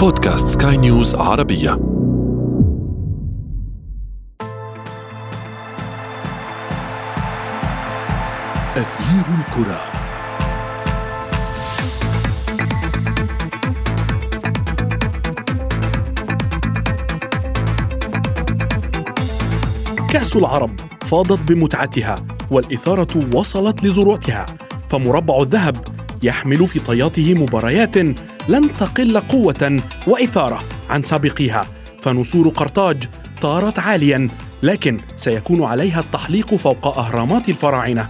بودكاست سكاي نيوز عربية. أثير الكرة. كأس العرب فاضت بمتعتها والإثارة وصلت لذروتها فمربع الذهب يحمل في طياته مباريات لن تقل قوة وإثارة عن سابقيها. فنسور قرطاج طارت عاليا لكن سيكون عليها التحليق فوق أهرامات الفراعنة.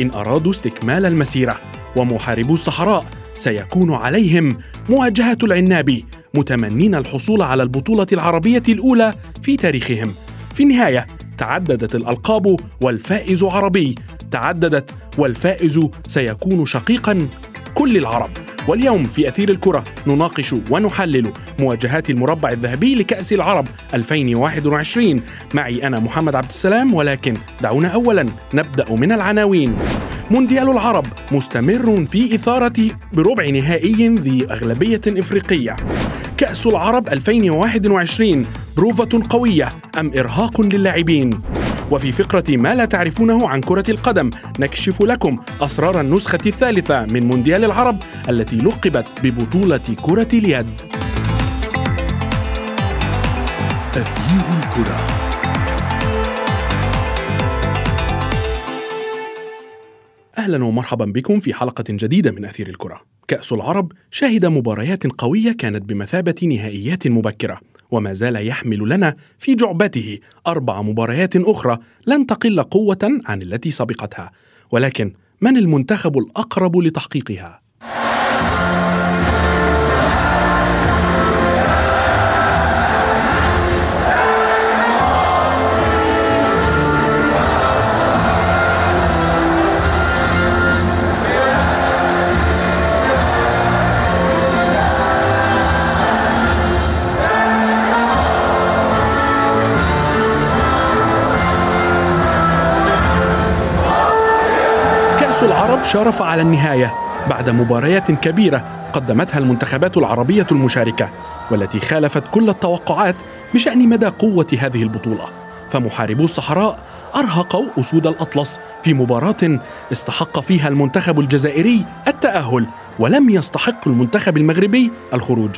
إن أرادوا استكمال المسيرة ومحاربو الصحراء سيكون عليهم مواجهة العناب متمنين الحصول على البطولة العربية الأولى في تاريخهم. في النهاية تعددت الألقاب والفائز عربي. تعددت والفائز سيكون شقيقا كل العرب. واليوم في أثير الكرة نناقش ونحلل مواجهات المربع الذهبي لكأس العرب 2021 معي أنا محمد عبد السلام ولكن دعونا أولا نبدأ من العناوين. مونديال العرب مستمر في إثارة بربع نهائي ذي أغلبية إفريقية. كأس العرب 2021 بروفة قوية أم إرهاق للاعبين؟ وفي فقرة ما لا تعرفونه عن كرة القدم نكشف لكم أسرار النسخة الثالثة من مونديال العرب التي لقبت ببطولة كرة اليد أثير الكرة أهلا ومرحبا بكم في حلقة جديدة من أثير الكرة. كأس العرب شهد مباريات قوية كانت بمثابة نهائيات مبكرة، وما زال يحمل لنا في جعبته أربع مباريات أخرى لن تقل قوة عن التي سبقتها، ولكن من المنتخب الأقرب لتحقيقها؟ شارف على النهاية بعد مباريات كبيرة قدمتها المنتخبات العربية المشاركة والتي خالفت كل التوقعات بشأن مدى قوة هذه البطولة. فمحاربو الصحراء أرهقوا أسود الأطلس في مباراة استحق فيها المنتخب الجزائري التأهل ولم يستحق المنتخب المغربي الخروج.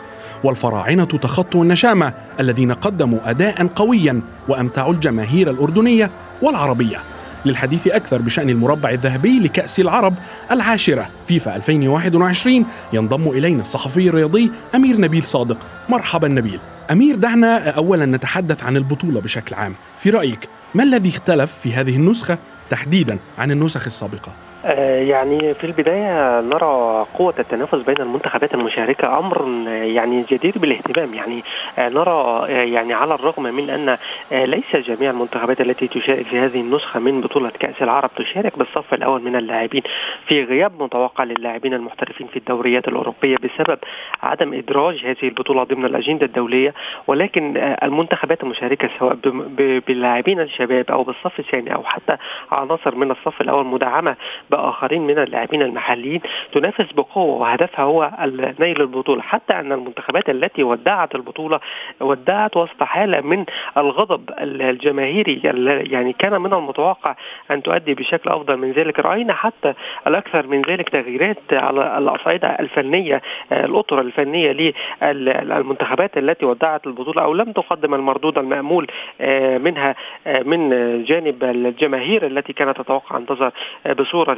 والفراعنة تخطوا النشامة الذين قدموا أداء قويا وأمتعوا الجماهير الأردنية والعربية. للحديث أكثر بشأن المربع الذهبي لكأس العرب العاشرة فيفا 2021 ينضم إلينا الصحفي الرياضي أمير نبيل صادق. مرحبا نبيل. أمير دعنا أولا نتحدث عن البطولة بشكل عام. في رأيك ما الذي اختلف في هذه النسخة تحديدا عن النسخ السابقة؟ آه، يعني في البداية نرى قوة التنافس بين المنتخبات المشاركة أمر يعني جدير بالاهتمام. يعني آه، نرى آه، يعني على الرغم من أن ليس جميع المنتخبات التي تشارك في هذه النسخة من بطولة كأس العرب تشارك بالصف الأول من اللاعبين. في غياب متوقع للاعبين المحترفين في الدوريات الأوروبية بسبب عدم إدراج هذه البطولة ضمن الأجندة الدولية ولكن المنتخبات المشاركة سواء باللاعبين الشباب أو بالصف الثاني أو حتى عناصر من الصف الأول مدعمة بآخرين من اللاعبين المحليين تنافس بقوة وهدفها هو نيل البطولة. حتى أن المنتخبات التي ودعت البطولة ودعت وسط حالة من الغضب الجماهيري يعني كان من المتوقع أن تؤدي بشكل أفضل من ذلك. رأينا حتى الأكثر من ذلك تغييرات على الأصعدة الفنية الأطر الفنية للمنتخبات التي ودعت البطولة أو لم تقدم المردود المأمول آه، منها آه، من جانب الجماهير التي كانت تتوقع أن تظهر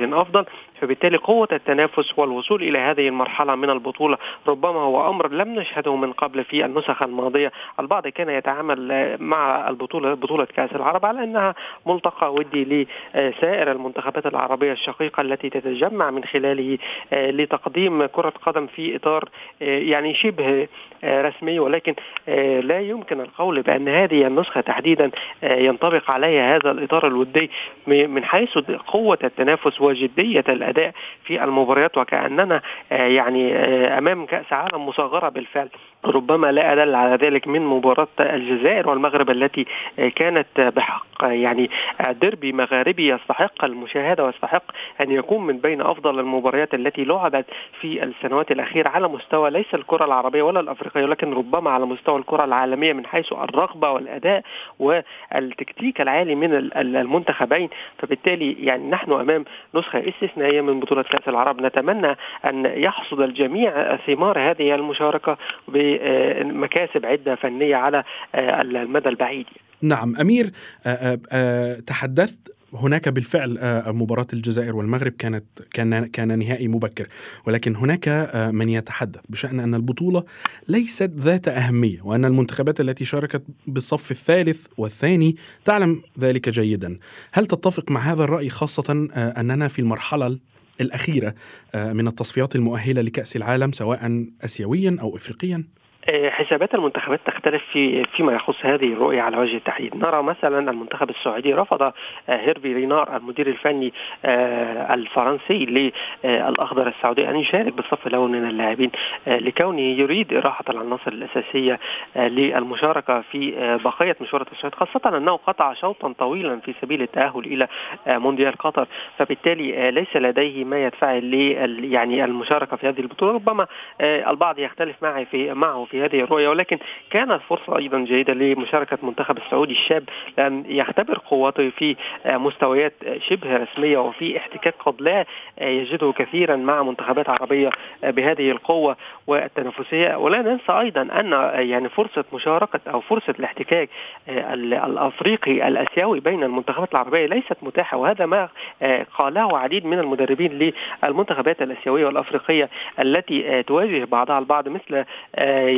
أفضل فبالتالي قوة التنافس والوصول إلى هذه المرحلة من البطولة ربما هو أمر لم نشهده من قبل في النسخ الماضية. البعض كان يتعامل مع البطولة بطولة كأس العرب على أنها ملتقى ودي لسائر المنتخبات العربية الشقيقة التي تتجمع من خلاله آه، لتقديم كرة قدم في إطار آه، يعني شبه آه، رسمي. ولكن لا يمكن القول بأن هذه النسخة تحديدا ينطبق عليها هذا الإطار الودي من حيث قوة التنافس وجدية الأداء في المباريات وكأننا يعني أمام كأس عالم مصغرة بالفعل. ربما لا أدل على ذلك من مباراة الجزائر والمغرب التي كانت بحق يعني ديربي مغاربي يستحق المشاهدة ويستحق أن يكون من بين أفضل المباريات التي لعبت في السنوات الأخيرة على مستوى ليس الكرة العربية ولا الأفريقية ولكن ربما على مستوى الكرة العالمية من حيث الرغبة والأداء والتكتيك العالي من المنتخبين. فبالتالي يعني نحن أمام نسخة استثنائية من بطولة كأس العرب. نتمنى أن يحصد الجميع ثمار هذه المشاركة بمكاسب عدة فنية على المدى البعيد. نعم أمير تحدثت هناك بالفعل مباراة الجزائر والمغرب كانت كان كان نهائي مبكر ولكن هناك من يتحدث بشأن أن البطولة ليست ذات أهمية وأن المنتخبات التي شاركت بالصف الثالث والثاني تعلم ذلك جيدا هل تتفق مع هذا الرأي خاصة أننا في المرحلة الأخيرة من التصفيات المؤهلة لكأس العالم سواء أسيويا أو إفريقيا؟ حسابات المنتخبات تختلف في فيما يخص هذه الرؤية على وجه التحديد، نرى مثلا المنتخب السعودي رفض هيرفي رينار المدير الفني الفرنسي للأخضر السعودي أن يشارك بالصف الأول من اللاعبين لكونه يريد إراحة العناصر الأساسية للمشاركة في بقية مشوار التصفيات خاصة أنه قطع شوطا طويلا في سبيل التأهل إلى مونديال قطر، فبالتالي ليس لديه ما يدفعه يعني المشاركة في هذه البطولة، ربما البعض يختلف معي في معه في هذه الرؤية ولكن كانت فرصة أيضا جيدة لمشاركة المنتخب السعودي الشاب لأن يختبر قوته في مستويات شبه رسمية وفي احتكاك قد لا يجده كثيرا مع منتخبات عربية بهذه القوة والتنافسية. ولا ننسى أيضا أن يعني فرصة مشاركة أو فرصة الاحتكاك الأفريقي الأسيوي بين المنتخبات العربية ليست متاحة وهذا ما قاله عديد من المدربين للمنتخبات الأسيوية والأفريقية التي تواجه بعضها البعض مثل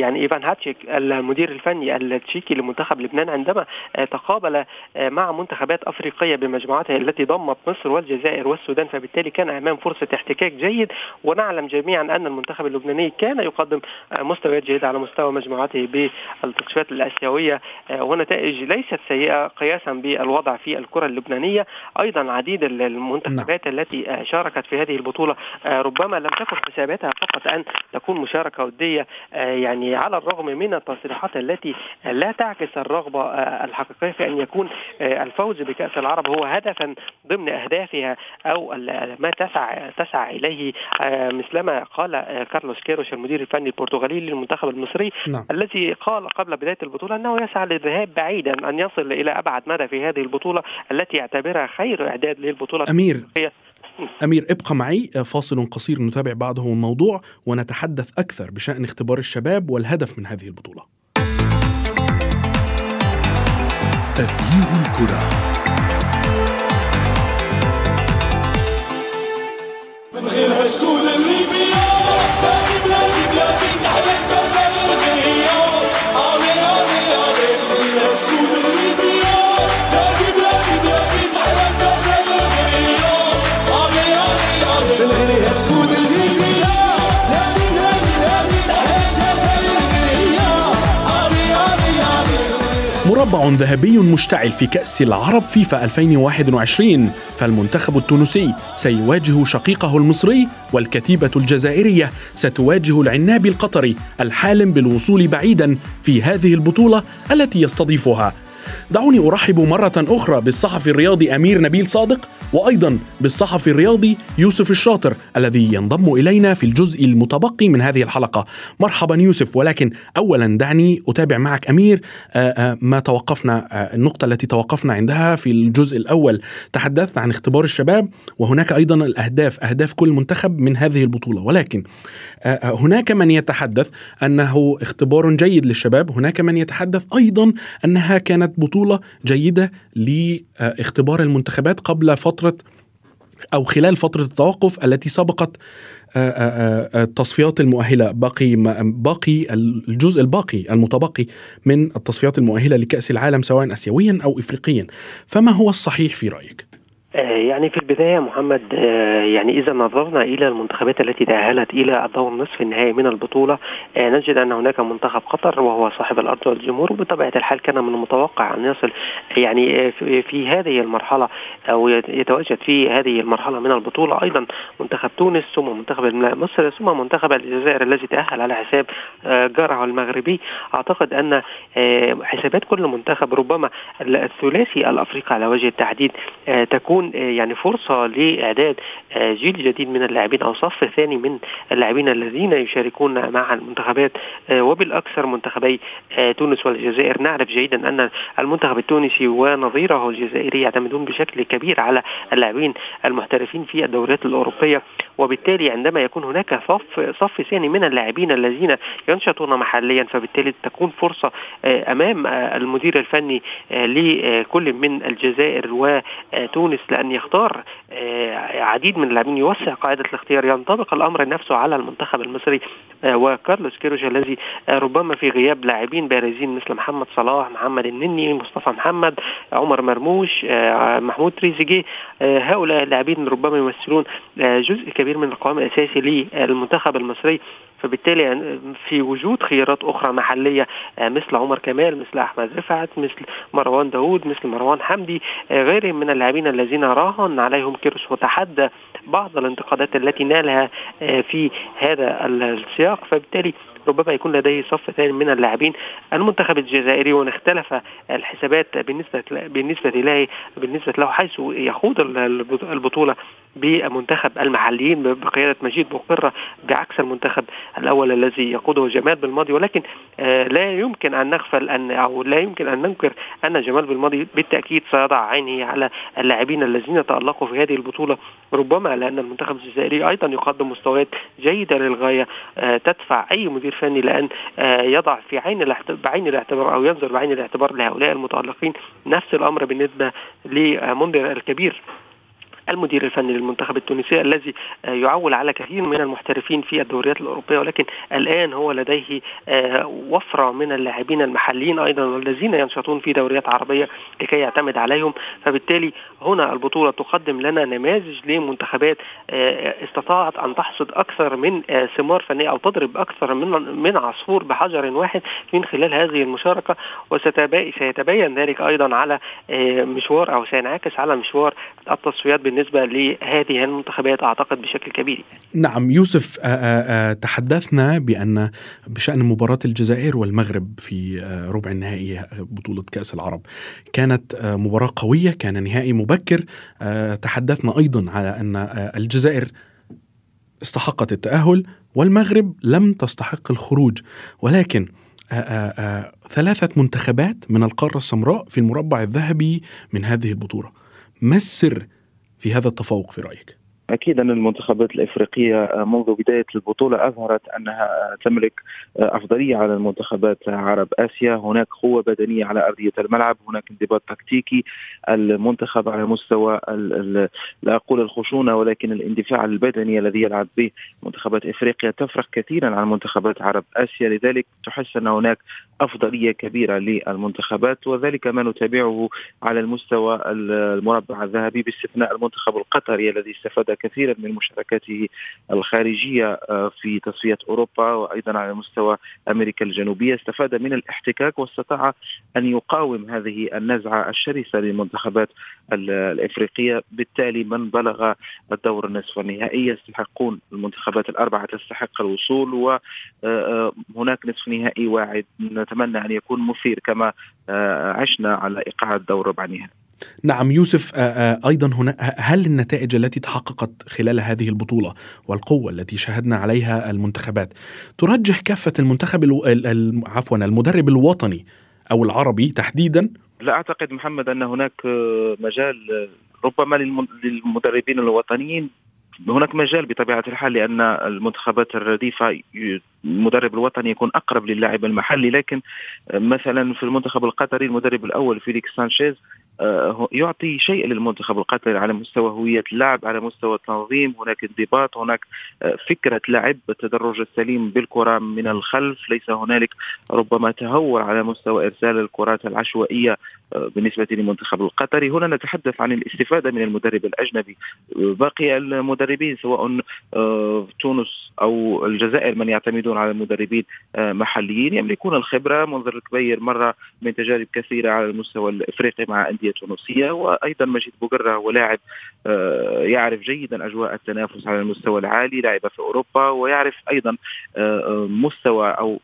يعني إيفان هاتشيك المدير الفني التشيكي لمنتخب لبنان عندما تقابل مع منتخبات أفريقية بمجموعتها التي ضمت مصر والجزائر والسودان فبالتالي كان أمام فرصة احتكاك جيد. ونعلم جميعا أن المنتخب اللبناني كان يقدم مستويات جيدة على مستوى مجموعته بالتصفيات الآسيوية. ونتائج ليست سيئة قياسا بالوضع في الكرة اللبنانية. أيضا عديد المنتخبات نعم. التي شاركت في هذه البطولة ربما لم تكن حساباتها فقط أن تكون مشاركة ودية يعني على الرغم من التصريحات التي لا تعكس الرغبة الحقيقية في أن يكون الفوز بكأس العرب هو هدفا ضمن أهدافها أو ما تسعى تسعى إليه مثلما قال كارلوس كيروش المدير الفني البرتغالي للمنتخب المصري نعم. الذي قال قبل بداية البطولة أنه يسعى للذهاب بعيدا أن يصل إلى أبعد مدى في هذه البطولة التي يعتبرها خير إعداد للبطولة أمير أمير ابقى معي. فاصل قصير نتابع بعده الموضوع ونتحدث أكثر بشأن اختبار الشباب والهدف من هذه البطولة. تغيير الكرة. من غيرها شكون الليبيا بلادي بلادي بلادي تحيا مربع ذهبي مشتعل في كأس العرب فيفا 2021 فالمنتخب التونسي سيواجه شقيقه المصري والكتيبة الجزائرية ستواجه العناب القطري الحالم بالوصول بعيدا في هذه البطولة التي يستضيفها دعوني أرحب مرة أخرى بالصحفي الرياضي أمير نبيل صادق وأيضا بالصحفي الرياضي يوسف الشاطر الذي ينضم إلينا في الجزء المتبقي من هذه الحلقة. مرحبا يوسف ولكن أولا دعني أتابع معك أمير ما توقفنا النقطة التي توقفنا عندها في الجزء الأول. تحدثت عن اختبار الشباب وهناك أيضا الأهداف أهداف كل منتخب من هذه البطولة. ولكن هناك من يتحدث أنه اختبار جيد للشباب هناك من يتحدث أيضا أنها كانت بطولة جيدة لاختبار المنتخبات قبل فترة أو خلال فترة التوقف التي سبقت التصفيات المؤهلة باقي باقي الجزء الباقي المتبقي من التصفيات المؤهلة لكأس العالم سواء آسيويا أو إفريقيا فما هو الصحيح في رأيك؟ آه، يعني في البداية محمد آه، يعني إذا نظرنا إلى المنتخبات التي تأهلت إلى الدور نصف النهائي من البطولة آه، نجد أن هناك منتخب قطر وهو صاحب الأرض والجمهور. وبطبيعة الحال كان من المتوقع أن يصل يعني في هذه المرحلة أو يتواجد في هذه المرحلة من البطولة. أيضا منتخب تونس ثم منتخب مصر ثم منتخب الجزائر الذي تأهل على حساب جاره المغربي. أعتقد أن حسابات كل منتخب ربما الثلاثي الأفريقي على وجه التحديد تكون تكون آه، يعني فرصة لإعداد آه، جيل جديد من اللاعبين أو صف ثاني من اللاعبين الذين يشاركون مع المنتخبات آه، وبالأكثر منتخبي تونس والجزائر. نعرف جيدا أن المنتخب التونسي ونظيره الجزائري يعتمدون بشكل كبير على اللاعبين المحترفين في الدوريات الأوروبية. وبالتالي عندما يكون هناك صف صف ثاني من اللاعبين الذين ينشطون محليا فبالتالي تكون فرصة أمام المدير الفني لكل من الجزائر وتونس لأن يختار آه، عديد من اللاعبين يوسع قاعدة الاختيار ينطبق الأمر نفسه على المنتخب المصري آه، وكارلوس كيروش الذي آه، ربما في غياب لاعبين بارزين مثل محمد صلاح محمد النني مصطفى محمد عمر مرموش محمود تريزيجيه هؤلاء اللاعبين ربما يمثلون جزء كبير من القوام الأساسي للمنتخب المصري. فبالتالي في وجود خيارات أخرى محلية مثل عمر كمال مثل أحمد رفعت مثل مروان داوود مثل مروان حمدي غيرهم من اللاعبين الذين راهن عليهم كيروش وتحدى بعض الانتقادات التي نالها آه، في هذا السياق. فبالتالي ربما يكون لديه صف ثاني من اللاعبين المنتخب الجزائري وإن اختلف الحسابات بالنسبة بالنسبة له بالنسبة له حيث يخوض البطولة بمنتخب المحليين بقيادة مجيد بقره بعكس المنتخب الأول الذي يقوده جمال بالماضي. ولكن آه، لا يمكن أن نغفل أن أو لا يمكن أن ننكر أن جمال بالماضي بالتأكيد سيضع عينه على اللاعبين الذين تألقوا في هذه البطولة. ربما لأن المنتخب الجزائري أيضا يقدم مستويات جيدة للغاية آه، تدفع أي مدير فني لأن آه، يضع في عين بعين الاعتبار أو ينظر بعين الاعتبار لهؤلاء المتالقين نفس الأمر بالنسبة لمنذر الكبير. المدير الفني للمنتخب التونسي الذي آه، يعول على كثير من المحترفين في الدوريات الأوروبية ولكن الآن هو لديه آه، وفرة من اللاعبين المحليين أيضا والذين ينشطون في دوريات عربية لكي يعتمد عليهم. فبالتالي هنا البطولة تقدم لنا نماذج لمنتخبات آه، استطاعت أن تحصد أكثر من ثمار فنية أو تضرب أكثر من من عصفور بحجر واحد من خلال هذه المشاركة. وسيتبين ذلك أيضا على مشوار أو سينعكس على مشوار التصفيات بالنسبة لهذه المنتخبات أعتقد بشكل كبير. نعم يوسف آآ آآ تحدثنا بأن بشأن مباراة الجزائر والمغرب في ربع النهائي بطولة كأس العرب كانت مباراة قوية كان نهائي مبكر. تحدثنا أيضا على أن الجزائر استحقت التأهل والمغرب لم تستحق الخروج. ولكن آآ آآ ثلاثة منتخبات من القارة السمراء في المربع الذهبي من هذه البطولة. ما السر في هذا التفوق في رأيك؟ أكيد أن المنتخبات الإفريقية منذ بداية البطولة أظهرت أنها تملك أفضلية على المنتخبات عرب آسيا، هناك قوة بدنية على أرضية الملعب، هناك انضباط تكتيكي، المنتخب على مستوى لا أقول الخشونة ولكن الاندفاع البدني الذي يلعب به منتخبات إفريقيا تفرق كثيرا عن منتخبات عرب آسيا، لذلك تحس أن هناك أفضلية كبيرة للمنتخبات وذلك ما نتابعه على المستوى المربع الذهبي باستثناء المنتخب القطري الذي استفاد كثيرا من مشاركاته الخارجية آه، في تصفيات أوروبا وأيضا على مستوى أمريكا الجنوبية. استفاد من الاحتكاك واستطاع أن يقاوم هذه النزعة الشرسة للمنتخبات الإفريقية. بالتالي من بلغ الدور النصف النهائي يستحقون المنتخبات الأربعة تستحق الوصول وهناك آه، آه، نصف نهائي واعد. نتمنى أن يكون مثير كما عشنا على إيقاع الدور ربع النهائي. نعم يوسف أيضا هنا هل النتائج التي تحققت خلال هذه البطولة والقوة التي شاهدنا عليها المنتخبات ترجح كافة المنتخب عفوا المدرب الوطني أو العربي تحديدا؟ لا أعتقد محمد أن هناك مجال ربما للمدربين الوطنيين هناك مجال بطبيعة الحال لأن المنتخبات الرديفة المدرب الوطني يكون أقرب للاعب المحلي لكن مثلا في المنتخب القطري المدرب الأول فيليكس سانشيز يعطي شيء للمنتخب القطري على مستوى هوية اللعب على مستوى التنظيم هناك انضباط هناك فكرة لعب التدرج السليم بالكرة من الخلف ليس هنالك ربما تهور على مستوى إرسال الكرات العشوائية بالنسبة للمنتخب القطري. هنا نتحدث عن الاستفادة من المدرب الأجنبي. باقي المدربين سواء آه، تونس أو الجزائر من يعتمدون على المدربين آه، محليين. يملكون الخبرة. منذر الكبير مر من تجارب كثيرة على المستوى الإفريقي مع أندية تونسية. وأيضا مجيد بوغرة هو لاعب آه، يعرف جيدا أجواء التنافس على المستوى العالي لعب في أوروبا ويعرف أيضا مستوى أو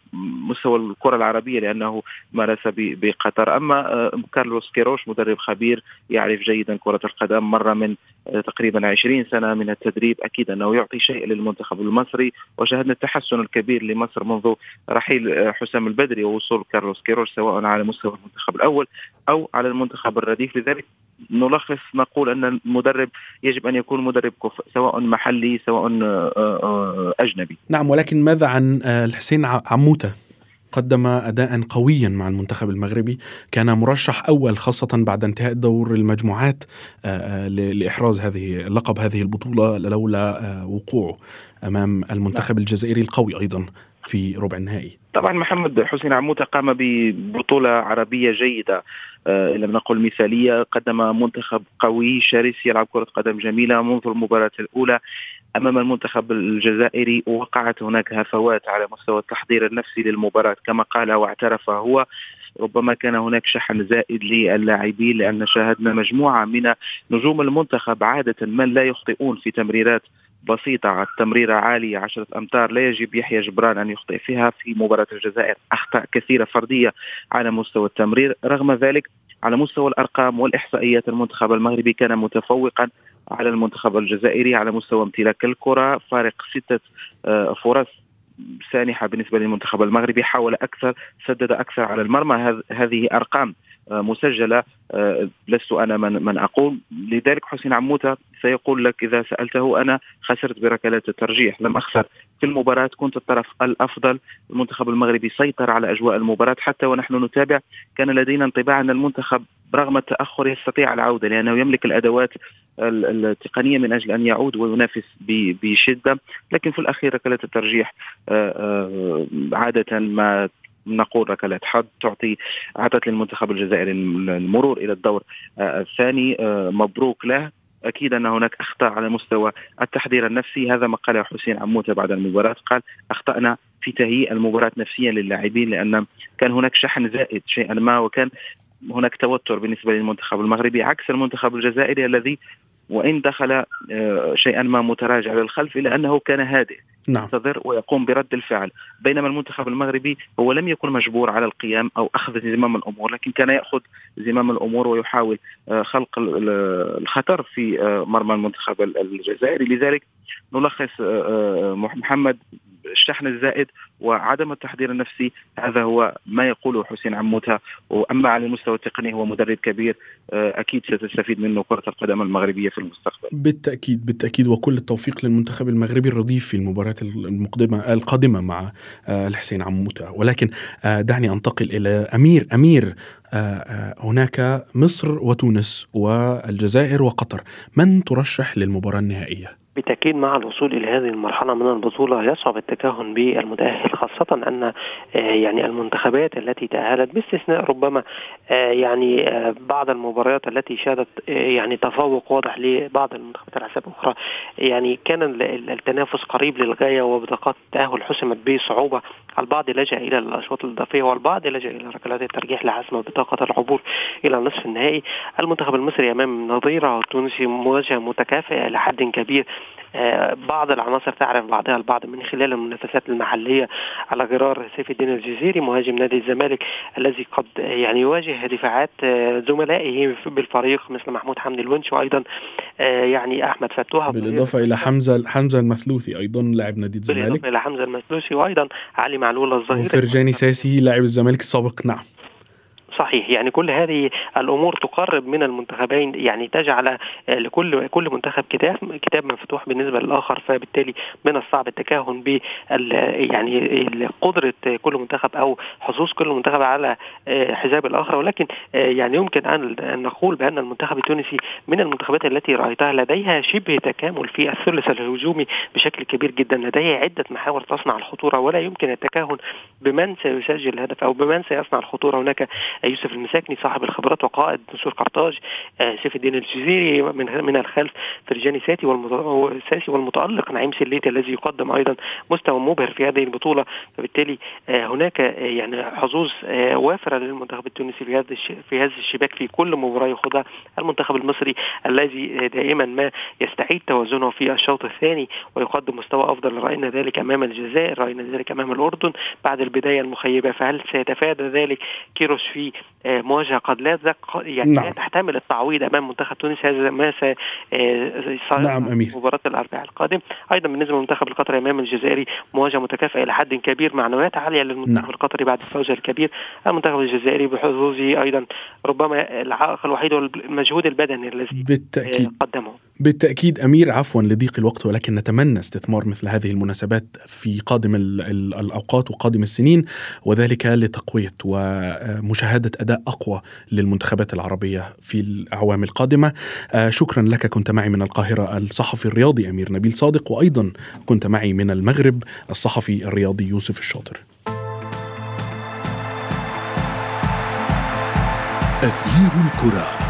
مستوى الكرة العربية لأنه مارس بقطر. أما كارلوس كيروش مدرب خبير يعرف جيدا كرة القدم مر من تقريبا 20 سنة من التدريب أكيد أنه يعطي شيء للمنتخب المصري وشاهدنا التحسن الكبير لمصر منذ رحيل حسام البدري ووصول كارلوس كيروش سواء على مستوى المنتخب الأول أو على المنتخب الرديف لذلك نلخص نقول أن المدرب يجب أن يكون مدرب كفء سواء محلي سواء آه، آه، أجنبي. نعم ولكن ماذا عن آه، الحسين عموتة؟ قدم أداء قويا مع المنتخب المغربي. كان مرشح أول خاصة بعد انتهاء دور المجموعات آه، آه، لإحراز هذه لقب هذه البطولة لولا آه، وقوعه أمام المنتخب الجزائري القوي أيضا. في ربع النهائي. طبعا محمد حسين عموتة قام ببطولة عربية جيدة. إن لم نقل مثالية قدم منتخب قوي شرس يلعب كرة قدم جميلة منذ المباراة الأولى أمام المنتخب الجزائري وقعت هناك هفوات على مستوى التحضير النفسي للمباراة. كما قال واعترف هو ربما كان هناك شحن زائد للاعبين لأن شاهدنا مجموعة من نجوم المنتخب عادة من لا يخطئون في تمريرات بسيطة التمريرة عالية عشرة أمتار لا يجب يحيى جبران أن يخطئ فيها في مباراة الجزائر. أخطاء كثيرة فردية على مستوى التمرير. رغم ذلك على مستوى الأرقام والإحصائيات المنتخب المغربي كان متفوقا على المنتخب الجزائري على مستوى امتلاك الكرة. فارق ستة آه، فرص سانحة بالنسبة للمنتخب المغربي حاول أكثر سدد أكثر على المرمى. هذه أرقام آه، مسجلة آه، لست أنا من, من أقول. لذلك حسين عموتة سيقول لك إذا سألته أنا خسرت بركلات الترجيح. لم أخسر. في المباراة كنت الطرف الأفضل. المنتخب المغربي سيطر على أجواء المباراة حتى ونحن نتابع. كان لدينا انطباع أن المنتخب رغم التأخر يستطيع العودة لأنه يملك الأدوات التقنية من أجل أن يعود وينافس بشدة. لكن في الأخير ركلات الترجيح آه، عادة ما نقول ركلات حظ تعطي اعطت للمنتخب الجزائري المرور إلى الدور آه، الثاني آه، مبروك له. أكيد أن هناك أخطاء على مستوى التحضير النفسي. هذا ما قاله حسين عموتة بعد المباراة. قال أخطأنا في تهيئ المباراة نفسيا للاعبين لأن كان هناك شحن زائد شيئا ما وكان هناك توتر بالنسبة للمنتخب المغربي عكس المنتخب الجزائري الذي وإن دخل آه، شيئا ما متراجع للخلف إلا أنه كان هادئ نعم. ينتظر ويقوم برد الفعل بينما المنتخب المغربي هو لم يكن مجبور على القيام أو أخذ زمام الأمور لكن كان يأخذ زمام الأمور ويحاول آه، خلق الخطر في آه، مرمى المنتخب الجزائري لذلك نلخص محمد الشحن الزائد وعدم التحضير النفسي هذا هو ما يقوله حسين عموتة وأما على المستوى التقني هو مدرب كبير آه، أكيد ستستفيد منه كرة القدم المغربية في المستقبل. بالتأكيد بالتأكيد وكل التوفيق للمنتخب المغربي الرديف في المباراة المقدمة القادمة مع آه، الحسين عموتة ولكن آه، دعني أنتقل إلى أمير أمير هناك مصر وتونس والجزائر وقطر من ترشح للمباراة النهائية؟ بالتأكيد مع الوصول إلى هذه المرحلة من البطولة يصعب التكهن بالمتأهل خاصة أن آه، يعني المنتخبات التي تأهلت باستثناء ربما آه، يعني آه، بعض المباريات التي شهدت يعني تفوق واضح لبعض المنتخبات على حساب أخرى. يعني كان التنافس قريب للغاية وبطاقات التأهل حسمت بصعوبة البعض لجأ إلى الأشواط الإضافية والبعض لجأ إلى ركلات الترجيح لحسم بطاقة العبور إلى النصف النهائي. المنتخب المصري أمام نظيره التونسي مواجهة متكافئة إلى حد كبير. آه، بعض العناصر تعرف بعضها البعض من خلال المنافسات المحلية على غرار سيف الدين الجزيري مهاجم نادي الزمالك الذي قد يعني يواجه دفاعات آه، زملائه بالفريق مثل محمود حمدي الونش وأيضا آه، يعني أحمد فتوح. بالإضافة إلى حمزه حمزة المثلوثي أيضا لاعب نادي الزمالك. بالإضافة إلى حمزة المثلوثي وأيضا علي معلول الظهير وفرجاني ساسي لاعب الزمالك السابق. نعم. صحيح. يعني كل هذه الأمور تقرب من المنتخبين يعني تجعل لكل كل منتخب كتاب كتاب مفتوح بالنسبة للآخر فبالتالي من الصعب التكهن ب يعني قدرة كل منتخب أو حظوظ كل منتخب على حساب الآخر. ولكن يعني يمكن أن نقول بأن المنتخب التونسي من المنتخبات التي رأيتها لديها شبه تكامل في الثلث الهجومي بشكل كبير جدا لديها عدة محاور تصنع الخطورة. ولا يمكن التكهن بمن سيسجل الهدف أو بمن سيصنع الخطورة. هناك يوسف المساكني صاحب الخبرات وقائد نسور قرطاج سيف الدين الجزيري من من الخلف فرجاني ساتي والساسي والمتألق نعيم سليتي الذي يقدم أيضا مستوى مبهر في هذه البطولة. فبالتالي هناك يعني حظوظ وافرة للمنتخب التونسي في هذا في هذا الشباك في كل مباراة يخوضها المنتخب المصري الذي دائما ما يستعيد توازنه في الشوط الثاني ويقدم مستوى أفضل. رأينا ذلك أمام الجزائر رأينا ذلك أمام الأردن بعد البداية المخيبة. فهل سيتفادى ذلك كيروش في مواجهه قد لا يعني نعم. لا تحتمل التعويض أمام منتخب تونس هذا ما سيصير نعم أمير. مباراة الأربعاء القادم أيضا بالنسبة للمنتخب القطري أمام الجزائري مواجهه متكافئة إلى حد كبير معنويات عالية للمنتخب نعم. القطري بعد الفوز الكبير المنتخب الجزائري بحظوظه أيضا ربما العائق الوحيد هو المجهود البدني الذي بالتأكيد قدمه بالتأكيد أمير عفوا لضيق الوقت ولكن نتمنى استثمار مثل هذه المناسبات في قادم الأوقات وقادم السنين وذلك لتقوية ومشاهدة أداء أقوى للمنتخبات العربية في الأعوام القادمة. شكرا لك كنت معي من القاهرة الصحفي الرياضي أمير نبيل صادق وأيضا كنت معي من المغرب الصحفي الرياضي يوسف الشاطر. أثير الكرة.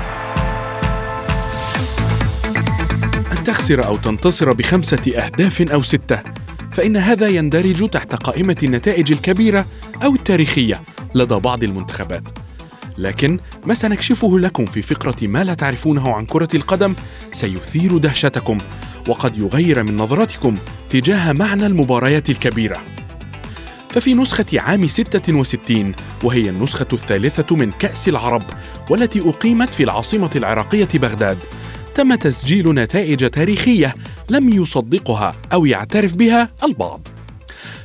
تخسر أو تنتصر بخمسة أهداف أو ستة. فإن هذا يندرج تحت قائمة النتائج الكبيرة أو التاريخية لدى بعض المنتخبات. لكن ما سنكشفه لكم في فقرة ما لا تعرفونه عن كرة القدم سيثير دهشتكم وقد يغير من نظرتكم تجاه معنى المباريات الكبيرة. ففي نسخة عام 66 وهي النسخة الثالثة من كأس العرب والتي أقيمت في العاصمة العراقية بغداد تم تسجيل نتائج تاريخية لم يصدقها أو يعترف بها البعض.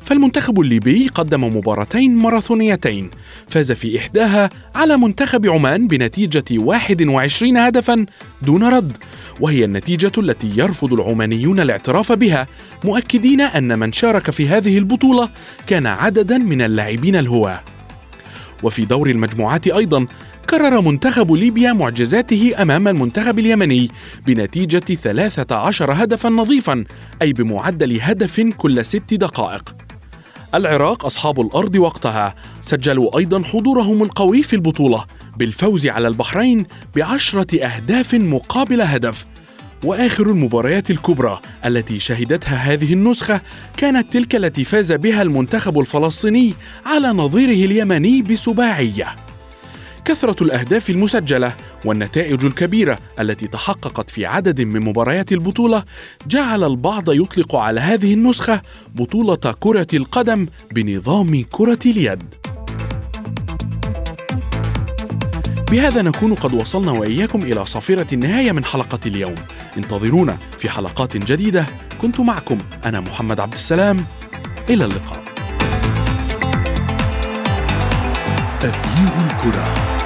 فالمنتخب الليبي قدم مباراتين ماراثونيتين فاز في إحداها على منتخب عمان بنتيجة 21 هدفا دون رد وهي النتيجة التي يرفض العمانيون الاعتراف بها مؤكدين أن من شارك في هذه البطولة كان عددا من اللاعبين الهواة. وفي دور المجموعات أيضا كرر منتخب ليبيا معجزاته أمام المنتخب اليمني بنتيجة 13 هدفا نظيفا أي بمعدل هدف كل ست دقائق. العراق أصحاب الأرض وقتها سجلوا أيضا حضورهم القوي في البطولة بالفوز على البحرين بعشرة أهداف مقابل هدف. وآخر المباريات الكبرى التي شهدتها هذه النسخة كانت تلك التي فاز بها المنتخب الفلسطيني على نظيره اليمني بسباعية. كثرة الأهداف المسجلة والنتائج الكبيرة التي تحققت في عدد من مباريات البطولة جعل البعض يطلق على هذه النسخة بطولة كرة القدم بنظام كرة اليد. بهذا نكون قد وصلنا وإياكم إلى صافرة النهاية من حلقة اليوم. انتظرونا في حلقات جديدة. كنت معكم أنا محمد عبد السلام. إلى اللقاء. تغيير الكرة.